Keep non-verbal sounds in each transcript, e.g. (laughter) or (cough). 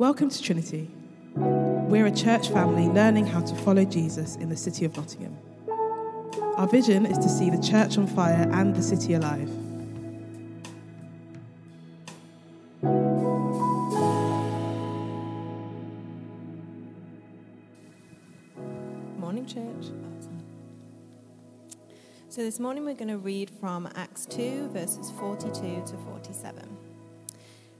Welcome to Trinity. We're a church family learning how to follow Jesus in the city of Nottingham. Our vision is to see the church on fire and the city alive. Morning, church. So, this morning we're going to read from Acts 2, verses 42 to 47.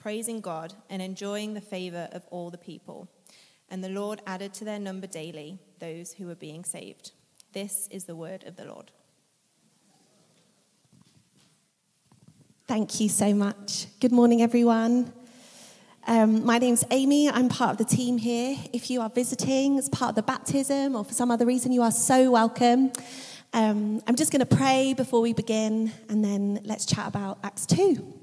praising God and enjoying the favor of all the people. And the Lord added to their number daily those who were being saved. This is the word of the Lord. Thank you so much. Good morning, everyone. Um, my name's Amy. I'm part of the team here. If you are visiting as part of the baptism or for some other reason, you are so welcome. Um, I'm just going to pray before we begin and then let's chat about Acts 2.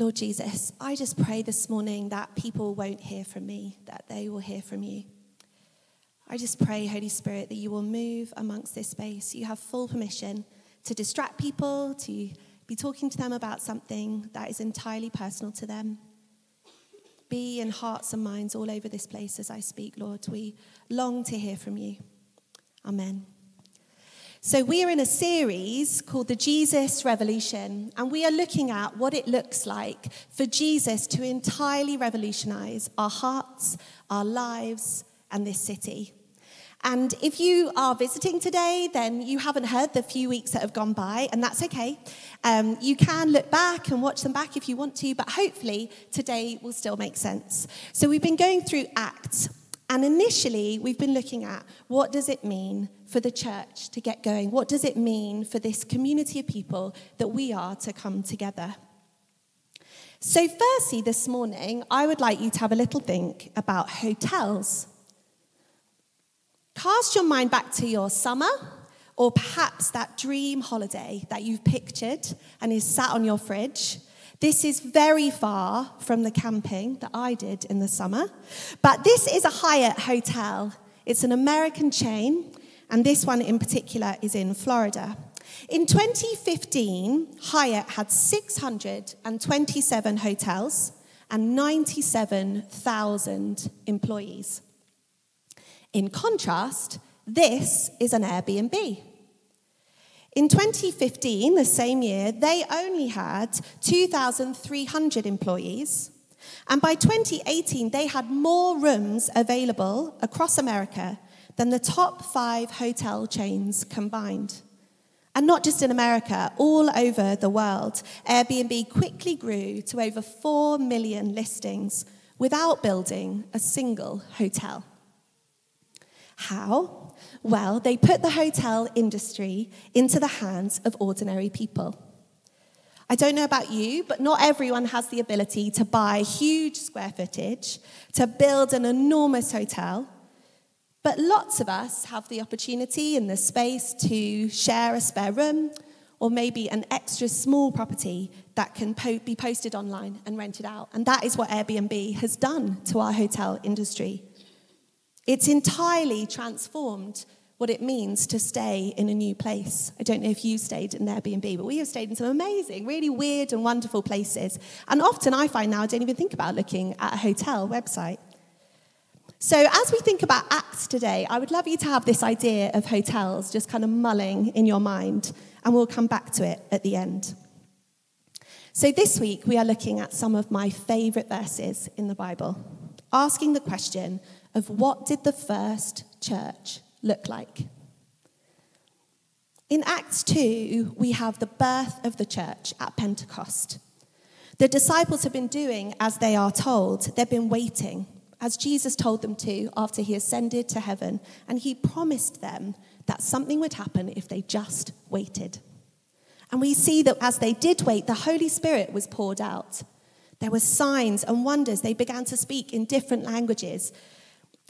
Lord Jesus, I just pray this morning that people won't hear from me, that they will hear from you. I just pray, Holy Spirit, that you will move amongst this space. You have full permission to distract people, to be talking to them about something that is entirely personal to them. Be in hearts and minds all over this place as I speak, Lord. We long to hear from you. Amen. So, we are in a series called the Jesus Revolution, and we are looking at what it looks like for Jesus to entirely revolutionize our hearts, our lives, and this city. And if you are visiting today, then you haven't heard the few weeks that have gone by, and that's okay. Um, you can look back and watch them back if you want to, but hopefully today will still make sense. So, we've been going through Acts and initially, we've been looking at what does it mean for the church to get going? What does it mean for this community of people that we are to come together? So, firstly, this morning, I would like you to have a little think about hotels. Cast your mind back to your summer, or perhaps that dream holiday that you've pictured and is sat on your fridge. This is very far from the camping that I did in the summer, but this is a Hyatt hotel. It's an American chain, and this one in particular is in Florida. In 2015, Hyatt had 627 hotels and 97,000 employees. In contrast, this is an Airbnb. In 2015, the same year, they only had 2,300 employees. And by 2018, they had more rooms available across America than the top five hotel chains combined. And not just in America, all over the world, Airbnb quickly grew to over 4 million listings without building a single hotel. How? Well, they put the hotel industry into the hands of ordinary people. I don't know about you, but not everyone has the ability to buy huge square footage, to build an enormous hotel. But lots of us have the opportunity and the space to share a spare room or maybe an extra small property that can po- be posted online and rented out. And that is what Airbnb has done to our hotel industry. It's entirely transformed what it means to stay in a new place. I don't know if you stayed in Airbnb, but we have stayed in some amazing, really weird and wonderful places. And often I find now I don't even think about looking at a hotel website. So, as we think about Acts today, I would love you to have this idea of hotels just kind of mulling in your mind, and we'll come back to it at the end. So, this week we are looking at some of my favorite verses in the Bible, asking the question of what did the first church look like? In Acts 2, we have the birth of the church at Pentecost. The disciples have been doing as they are told, they've been waiting, as Jesus told them to after he ascended to heaven, and he promised them that something would happen if they just waited. And we see that as they did wait, the Holy Spirit was poured out. There were signs and wonders. They began to speak in different languages.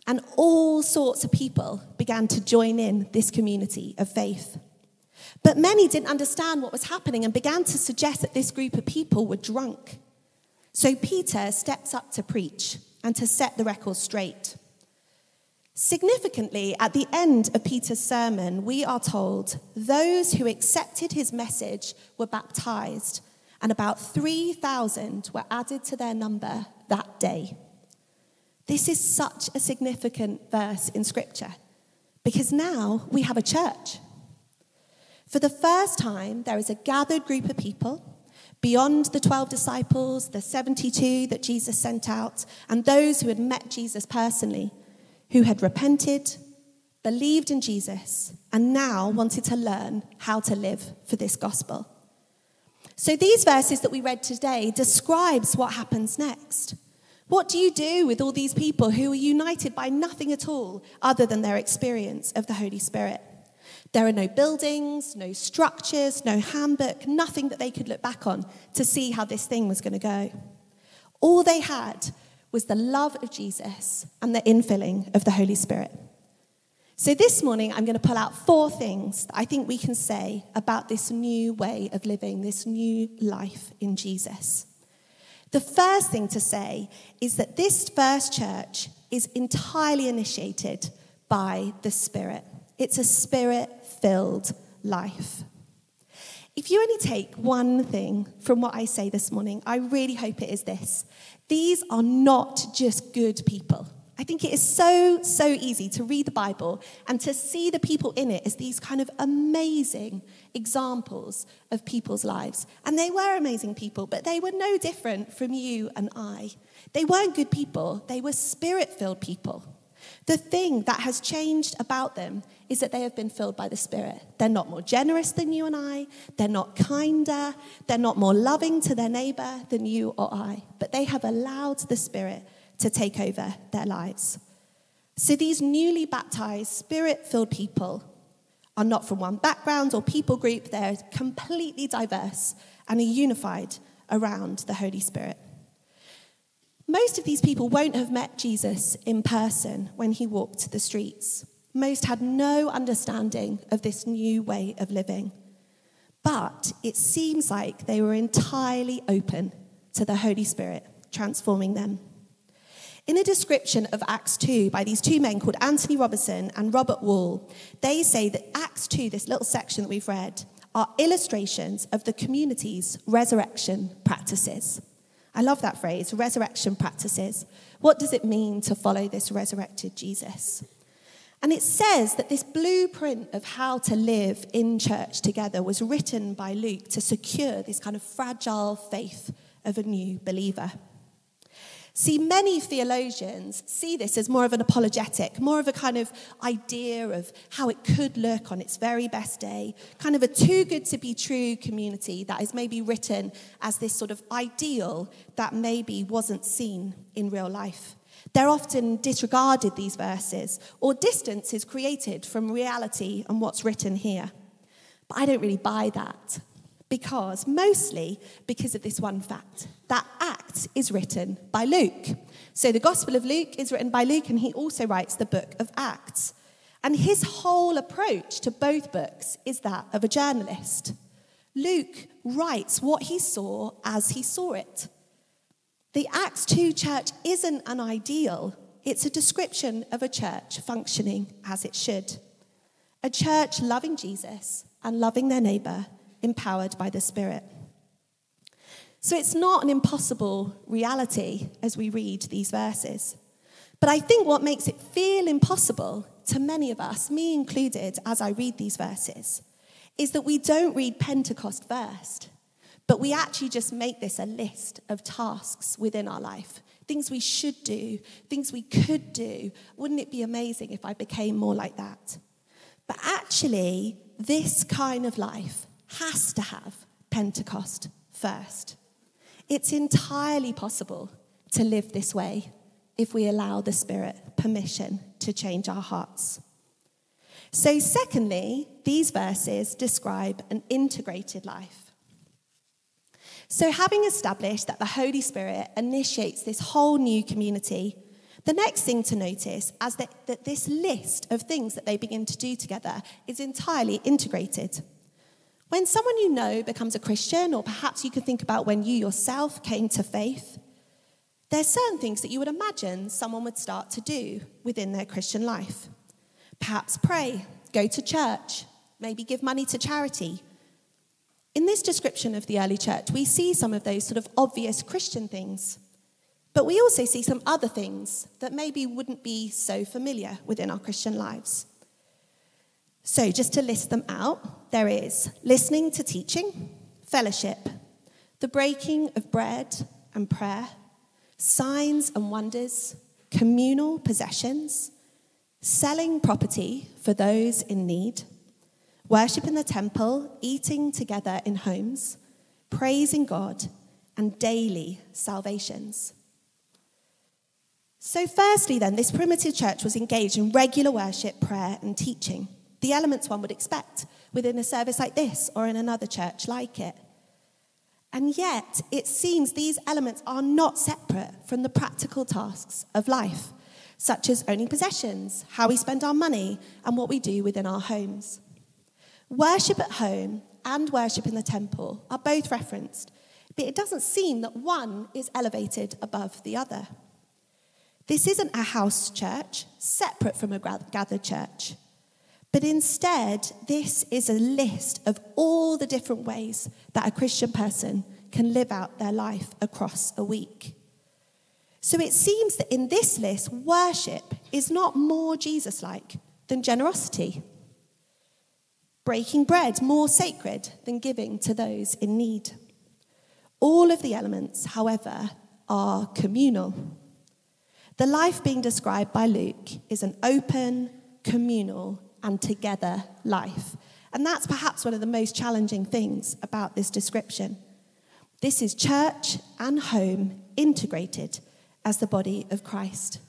And all sorts of people began to join in this community of faith. But many didn't understand what was happening and began to suggest that this group of people were drunk. So Peter steps up to preach and to set the record straight. Significantly, at the end of Peter's sermon, we are told those who accepted his message were baptized, and about 3,000 were added to their number that day. This is such a significant verse in Scripture because now we have a church. For the first time, there is a gathered group of people beyond the 12 disciples, the 72 that Jesus sent out, and those who had met Jesus personally, who had repented, believed in Jesus, and now wanted to learn how to live for this gospel. So these verses that we read today describes what happens next. What do you do with all these people who are united by nothing at all other than their experience of the Holy Spirit? There are no buildings, no structures, no handbook, nothing that they could look back on to see how this thing was going to go. All they had was the love of Jesus and the infilling of the Holy Spirit. So this morning, I'm going to pull out four things that I think we can say about this new way of living, this new life in Jesus. The first thing to say is that this first church is entirely initiated by the Spirit. It's a spirit filled life. If you only take one thing from what I say this morning, I really hope it is this. These are not just good people. I think it is so, so easy to read the Bible and to see the people in it as these kind of amazing examples of people's lives. And they were amazing people, but they were no different from you and I. They weren't good people, they were spirit filled people. The thing that has changed about them is that they have been filled by the Spirit. They're not more generous than you and I. They're not kinder. They're not more loving to their neighbor than you or I. But they have allowed the Spirit to take over their lives. So these newly baptized, spirit filled people are not from one background or people group. They're completely diverse and are unified around the Holy Spirit. Most of these people won't have met Jesus in person when he walked the streets. Most had no understanding of this new way of living. But it seems like they were entirely open to the Holy Spirit transforming them. In a description of Acts 2 by these two men called Anthony Robinson and Robert Wall, they say that Acts 2, this little section that we've read, are illustrations of the community's resurrection practices. I love that phrase, resurrection practices. What does it mean to follow this resurrected Jesus? And it says that this blueprint of how to live in church together was written by Luke to secure this kind of fragile faith of a new believer. See, many theologians see this as more of an apologetic, more of a kind of idea of how it could look on its very best day, kind of a too good to be true community that is maybe written as this sort of ideal that maybe wasn't seen in real life. They're often disregarded, these verses, or distance is created from reality and what's written here. But I don't really buy that because, mostly because of this one fact that Acts is written by Luke. So the Gospel of Luke is written by Luke, and he also writes the book of Acts. And his whole approach to both books is that of a journalist. Luke writes what he saw as he saw it. The Acts 2 church isn't an ideal, it's a description of a church functioning as it should. A church loving Jesus and loving their neighbor, empowered by the Spirit. So it's not an impossible reality as we read these verses. But I think what makes it feel impossible to many of us, me included, as I read these verses, is that we don't read Pentecost first, but we actually just make this a list of tasks within our life things we should do, things we could do. Wouldn't it be amazing if I became more like that? But actually, this kind of life has to have Pentecost first. It's entirely possible to live this way if we allow the Spirit permission to change our hearts. So, secondly, these verses describe an integrated life. So, having established that the Holy Spirit initiates this whole new community, the next thing to notice is that, that this list of things that they begin to do together is entirely integrated. When someone you know becomes a Christian, or perhaps you can think about when you yourself came to faith, there are certain things that you would imagine someone would start to do within their Christian life. Perhaps pray, go to church, maybe give money to charity, in this description of the early church, we see some of those sort of obvious Christian things, but we also see some other things that maybe wouldn't be so familiar within our Christian lives. So, just to list them out, there is listening to teaching, fellowship, the breaking of bread and prayer, signs and wonders, communal possessions, selling property for those in need worship in the temple, eating together in homes, praising God, and daily salvations. So, firstly, then, this primitive church was engaged in regular worship, prayer, and teaching, the elements one would expect within a service like this or in another church like it. And yet, it seems these elements are not separate from the practical tasks of life, such as owning possessions, how we spend our money, and what we do within our homes. Worship at home and worship in the temple are both referenced, but it doesn't seem that one is elevated above the other. This isn't a house church separate from a gathered church, but instead, this is a list of all the different ways that a Christian person can live out their life across a week. So it seems that in this list, worship is not more Jesus like than generosity breaking bread more sacred than giving to those in need. All of the elements, however, are communal. The life being described by Luke is an open, communal, and together life. And that's perhaps one of the most challenging things about this description. This is church and home integrated as the body of Christ.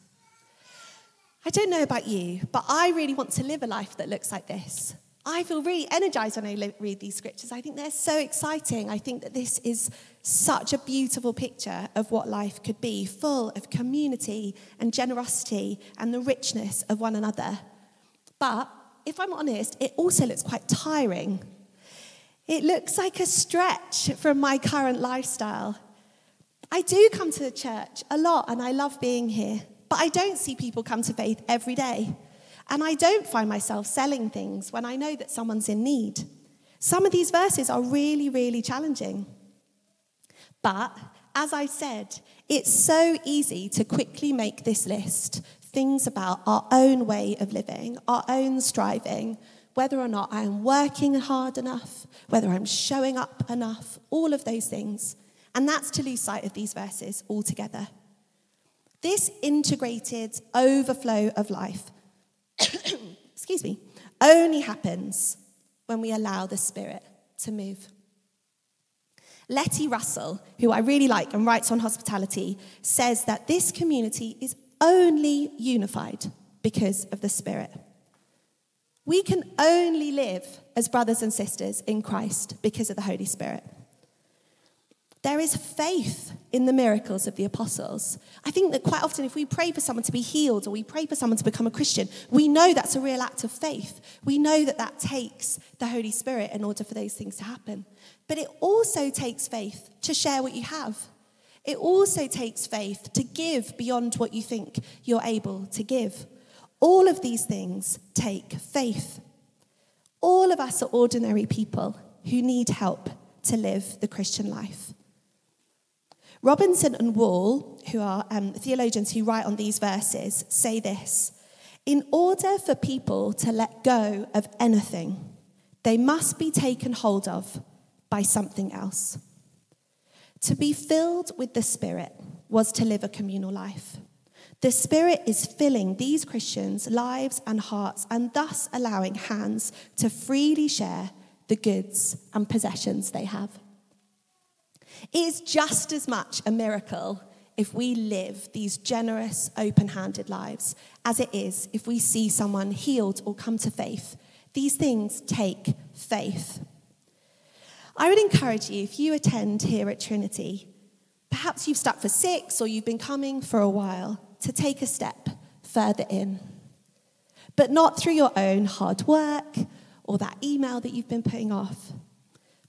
I don't know about you, but I really want to live a life that looks like this. I feel really energized when I read these scriptures. I think they're so exciting. I think that this is such a beautiful picture of what life could be, full of community and generosity and the richness of one another. But if I'm honest, it also looks quite tiring. It looks like a stretch from my current lifestyle. I do come to the church a lot and I love being here, but I don't see people come to faith every day. And I don't find myself selling things when I know that someone's in need. Some of these verses are really, really challenging. But as I said, it's so easy to quickly make this list things about our own way of living, our own striving, whether or not I am working hard enough, whether I'm showing up enough, all of those things. And that's to lose sight of these verses altogether. This integrated overflow of life (coughs) excuse me, only happens when we allow the Spirit to move. Letty Russell, who I really like and writes on hospitality, says that this community is only unified because of the Spirit. We can only live as brothers and sisters in Christ because of the Holy Spirit. There is faith in the miracles of the apostles. I think that quite often, if we pray for someone to be healed or we pray for someone to become a Christian, we know that's a real act of faith. We know that that takes the Holy Spirit in order for those things to happen. But it also takes faith to share what you have. It also takes faith to give beyond what you think you're able to give. All of these things take faith. All of us are ordinary people who need help to live the Christian life. Robinson and Wall, who are um, theologians who write on these verses, say this In order for people to let go of anything, they must be taken hold of by something else. To be filled with the Spirit was to live a communal life. The Spirit is filling these Christians' lives and hearts and thus allowing hands to freely share the goods and possessions they have. It is just as much a miracle if we live these generous, open handed lives as it is if we see someone healed or come to faith. These things take faith. I would encourage you, if you attend here at Trinity, perhaps you've stuck for six or you've been coming for a while, to take a step further in. But not through your own hard work or that email that you've been putting off,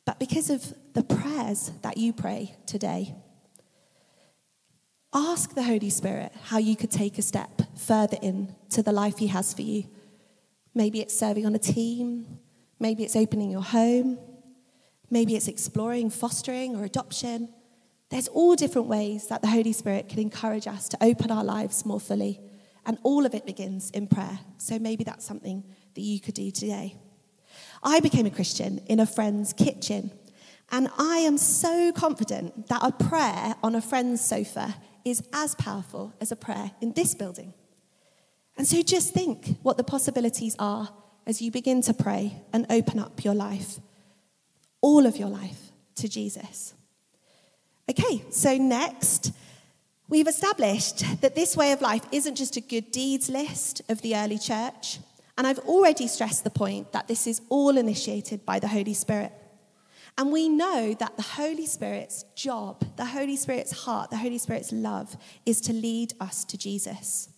but because of the prayers that you pray today. Ask the Holy Spirit how you could take a step further in to the life He has for you. Maybe it's serving on a team, maybe it's opening your home, maybe it's exploring fostering or adoption. There's all different ways that the Holy Spirit can encourage us to open our lives more fully. And all of it begins in prayer. So maybe that's something that you could do today. I became a Christian in a friend's kitchen. And I am so confident that a prayer on a friend's sofa is as powerful as a prayer in this building. And so just think what the possibilities are as you begin to pray and open up your life, all of your life, to Jesus. Okay, so next, we've established that this way of life isn't just a good deeds list of the early church. And I've already stressed the point that this is all initiated by the Holy Spirit. And we know that the Holy Spirit's job, the Holy Spirit's heart, the Holy Spirit's love is to lead us to Jesus.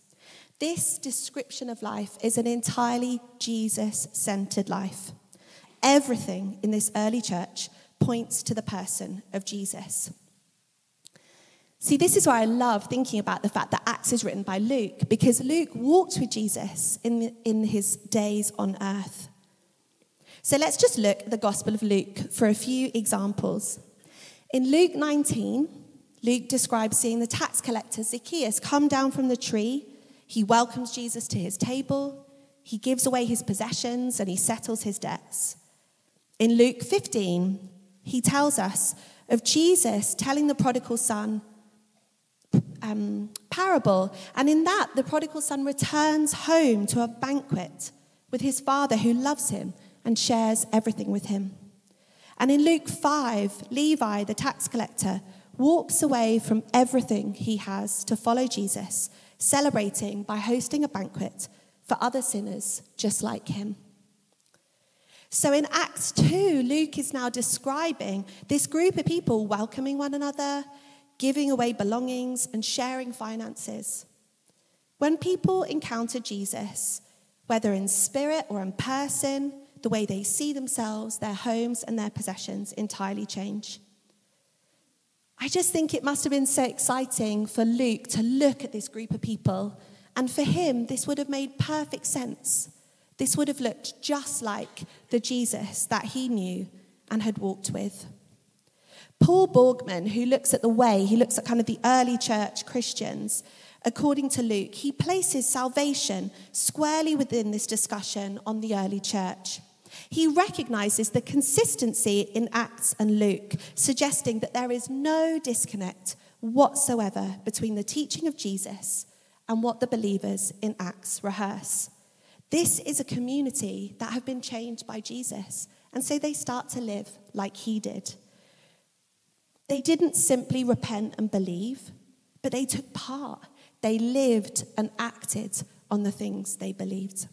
This description of life is an entirely Jesus centered life. Everything in this early church points to the person of Jesus. See, this is why I love thinking about the fact that Acts is written by Luke, because Luke walked with Jesus in, in his days on earth. So let's just look at the Gospel of Luke for a few examples. In Luke 19, Luke describes seeing the tax collector Zacchaeus come down from the tree. He welcomes Jesus to his table, he gives away his possessions, and he settles his debts. In Luke 15, he tells us of Jesus telling the prodigal son um, parable. And in that, the prodigal son returns home to a banquet with his father who loves him and shares everything with him. And in Luke 5, Levi, the tax collector, walks away from everything he has to follow Jesus, celebrating by hosting a banquet for other sinners just like him. So in Acts 2, Luke is now describing this group of people welcoming one another, giving away belongings, and sharing finances. When people encounter Jesus, whether in spirit or in person, the way they see themselves, their homes, and their possessions entirely change. I just think it must have been so exciting for Luke to look at this group of people. And for him, this would have made perfect sense. This would have looked just like the Jesus that he knew and had walked with. Paul Borgman, who looks at the way, he looks at kind of the early church Christians, according to Luke, he places salvation squarely within this discussion on the early church. He recognizes the consistency in Acts and Luke, suggesting that there is no disconnect whatsoever between the teaching of Jesus and what the believers in Acts rehearse. This is a community that have been changed by Jesus, and so they start to live like he did. They didn't simply repent and believe, but they took part. They lived and acted on the things they believed.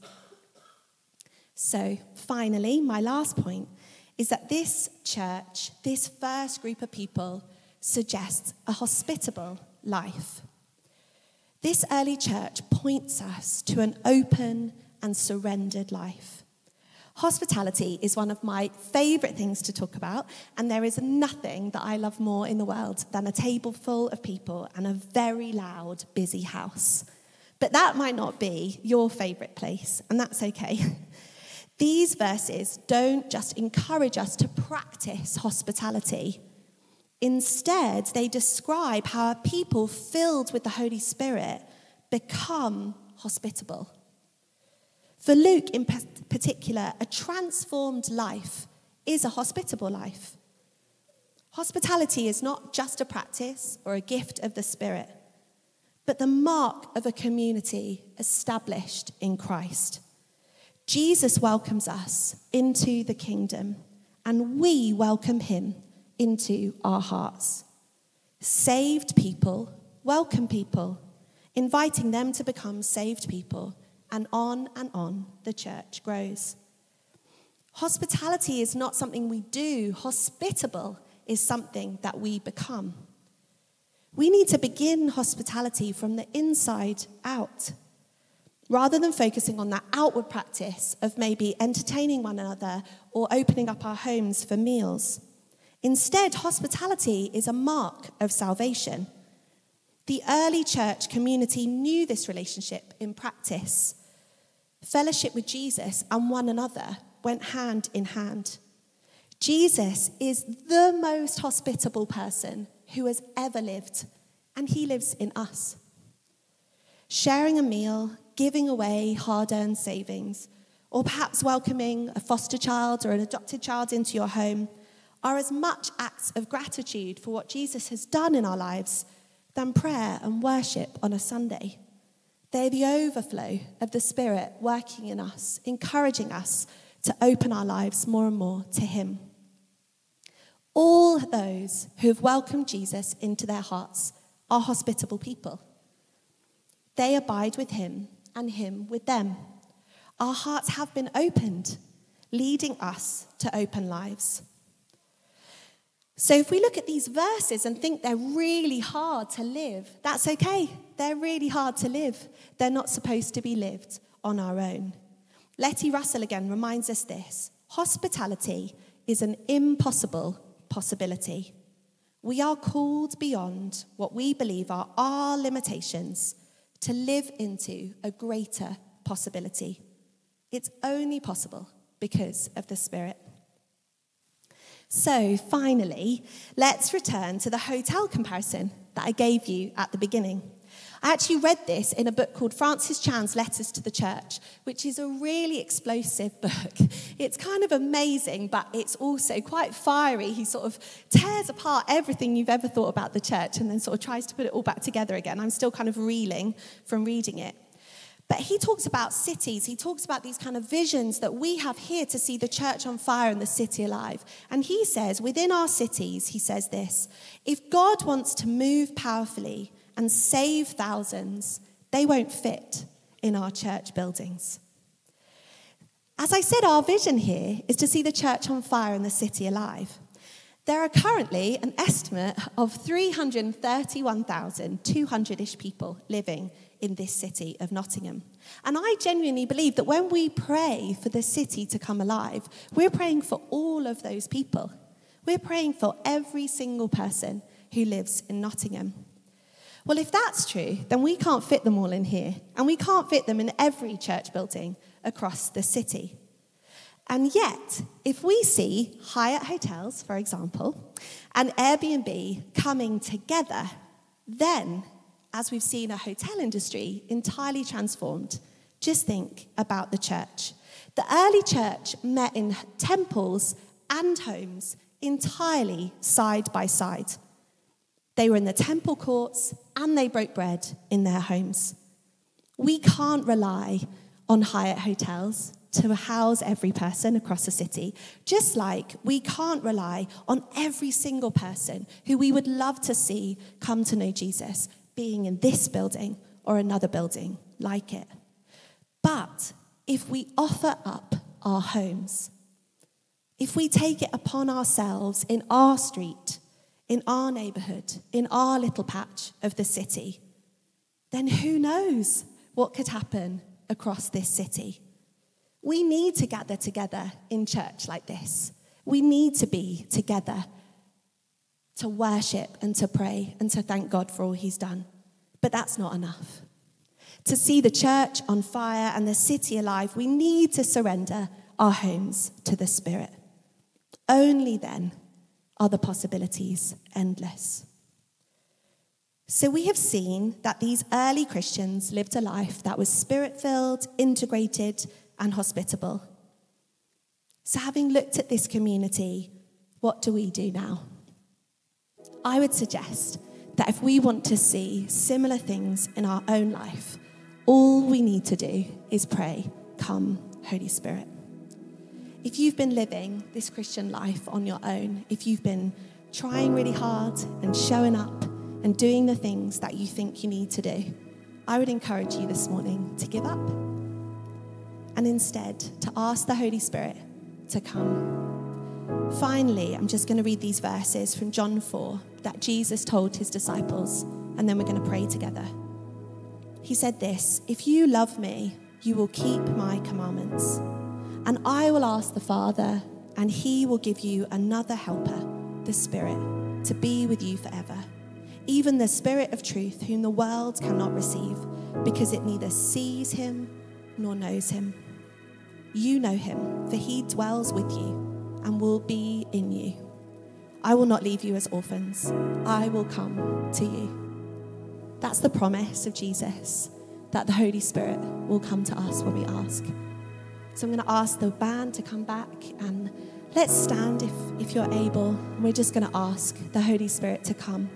So, finally, my last point is that this church, this first group of people, suggests a hospitable life. This early church points us to an open and surrendered life. Hospitality is one of my favorite things to talk about, and there is nothing that I love more in the world than a table full of people and a very loud, busy house. But that might not be your favorite place, and that's okay. (laughs) These verses don't just encourage us to practice hospitality. Instead, they describe how a people filled with the Holy Spirit become hospitable. For Luke, in particular, a transformed life is a hospitable life. Hospitality is not just a practice or a gift of the Spirit, but the mark of a community established in Christ. Jesus welcomes us into the kingdom, and we welcome him into our hearts. Saved people welcome people, inviting them to become saved people and on and on the church grows. Hospitality is not something we do, hospitable is something that we become. We need to begin hospitality from the inside out. Rather than focusing on that outward practice of maybe entertaining one another or opening up our homes for meals. Instead, hospitality is a mark of salvation. The early church community knew this relationship in practice. Fellowship with Jesus and one another went hand in hand. Jesus is the most hospitable person who has ever lived, and he lives in us. Sharing a meal, giving away hard earned savings, or perhaps welcoming a foster child or an adopted child into your home are as much acts of gratitude for what Jesus has done in our lives than prayer and worship on a Sunday. They're the overflow of the Spirit working in us, encouraging us to open our lives more and more to Him. All those who have welcomed Jesus into their hearts are hospitable people. They abide with Him and Him with them. Our hearts have been opened, leading us to open lives. So, if we look at these verses and think they're really hard to live, that's okay. They're really hard to live. They're not supposed to be lived on our own. Letty Russell again reminds us this hospitality is an impossible possibility. We are called beyond what we believe are our limitations to live into a greater possibility. It's only possible because of the Spirit. So, finally, let's return to the hotel comparison that I gave you at the beginning. I actually read this in a book called Francis Chan's Letters to the Church, which is a really explosive (laughs) book. It's kind of amazing, but it's also quite fiery. He sort of tears apart everything you've ever thought about the church and then sort of tries to put it all back together again. I'm still kind of reeling from reading it. But he talks about cities. He talks about these kind of visions that we have here to see the church on fire and the city alive. And he says, within our cities, he says this if God wants to move powerfully and save thousands, they won't fit in our church buildings. As I said, our vision here is to see the church on fire and the city alive. There are currently an estimate of 331,200 ish people living in this city of Nottingham. And I genuinely believe that when we pray for the city to come alive, we're praying for all of those people. We're praying for every single person who lives in Nottingham. Well, if that's true, then we can't fit them all in here, and we can't fit them in every church building across the city. And yet, if we see Hyatt hotels, for example, and Airbnb coming together, then as we've seen a hotel industry entirely transformed, just think about the church. The early church met in temples and homes entirely side by side. They were in the temple courts and they broke bread in their homes. We can't rely on Hyatt hotels to house every person across the city, just like we can't rely on every single person who we would love to see come to know Jesus being in this building or another building like it. But if we offer up our homes, if we take it upon ourselves in our street, in our neighborhood, in our little patch of the city, then who knows what could happen across this city? We need to gather together in church like this. We need to be together to worship and to pray and to thank God for all He's done. But that's not enough. To see the church on fire and the city alive, we need to surrender our homes to the Spirit. Only then are the possibilities endless. So, we have seen that these early Christians lived a life that was spirit filled, integrated, and hospitable. So, having looked at this community, what do we do now? I would suggest that if we want to see similar things in our own life, all we need to do is pray, Come, Holy Spirit. If you've been living this Christian life on your own, if you've been trying really hard and showing up and doing the things that you think you need to do, I would encourage you this morning to give up and instead to ask the Holy Spirit to come. Finally, I'm just going to read these verses from John 4 that Jesus told his disciples, and then we're going to pray together. He said this If you love me, you will keep my commandments. And I will ask the Father, and he will give you another helper, the Spirit, to be with you forever. Even the Spirit of truth, whom the world cannot receive, because it neither sees him nor knows him. You know him, for he dwells with you and will be in you. I will not leave you as orphans, I will come to you. That's the promise of Jesus, that the Holy Spirit will come to us when we ask. So I'm going to ask the band to come back and let's stand if, if you're able. We're just going to ask the Holy Spirit to come.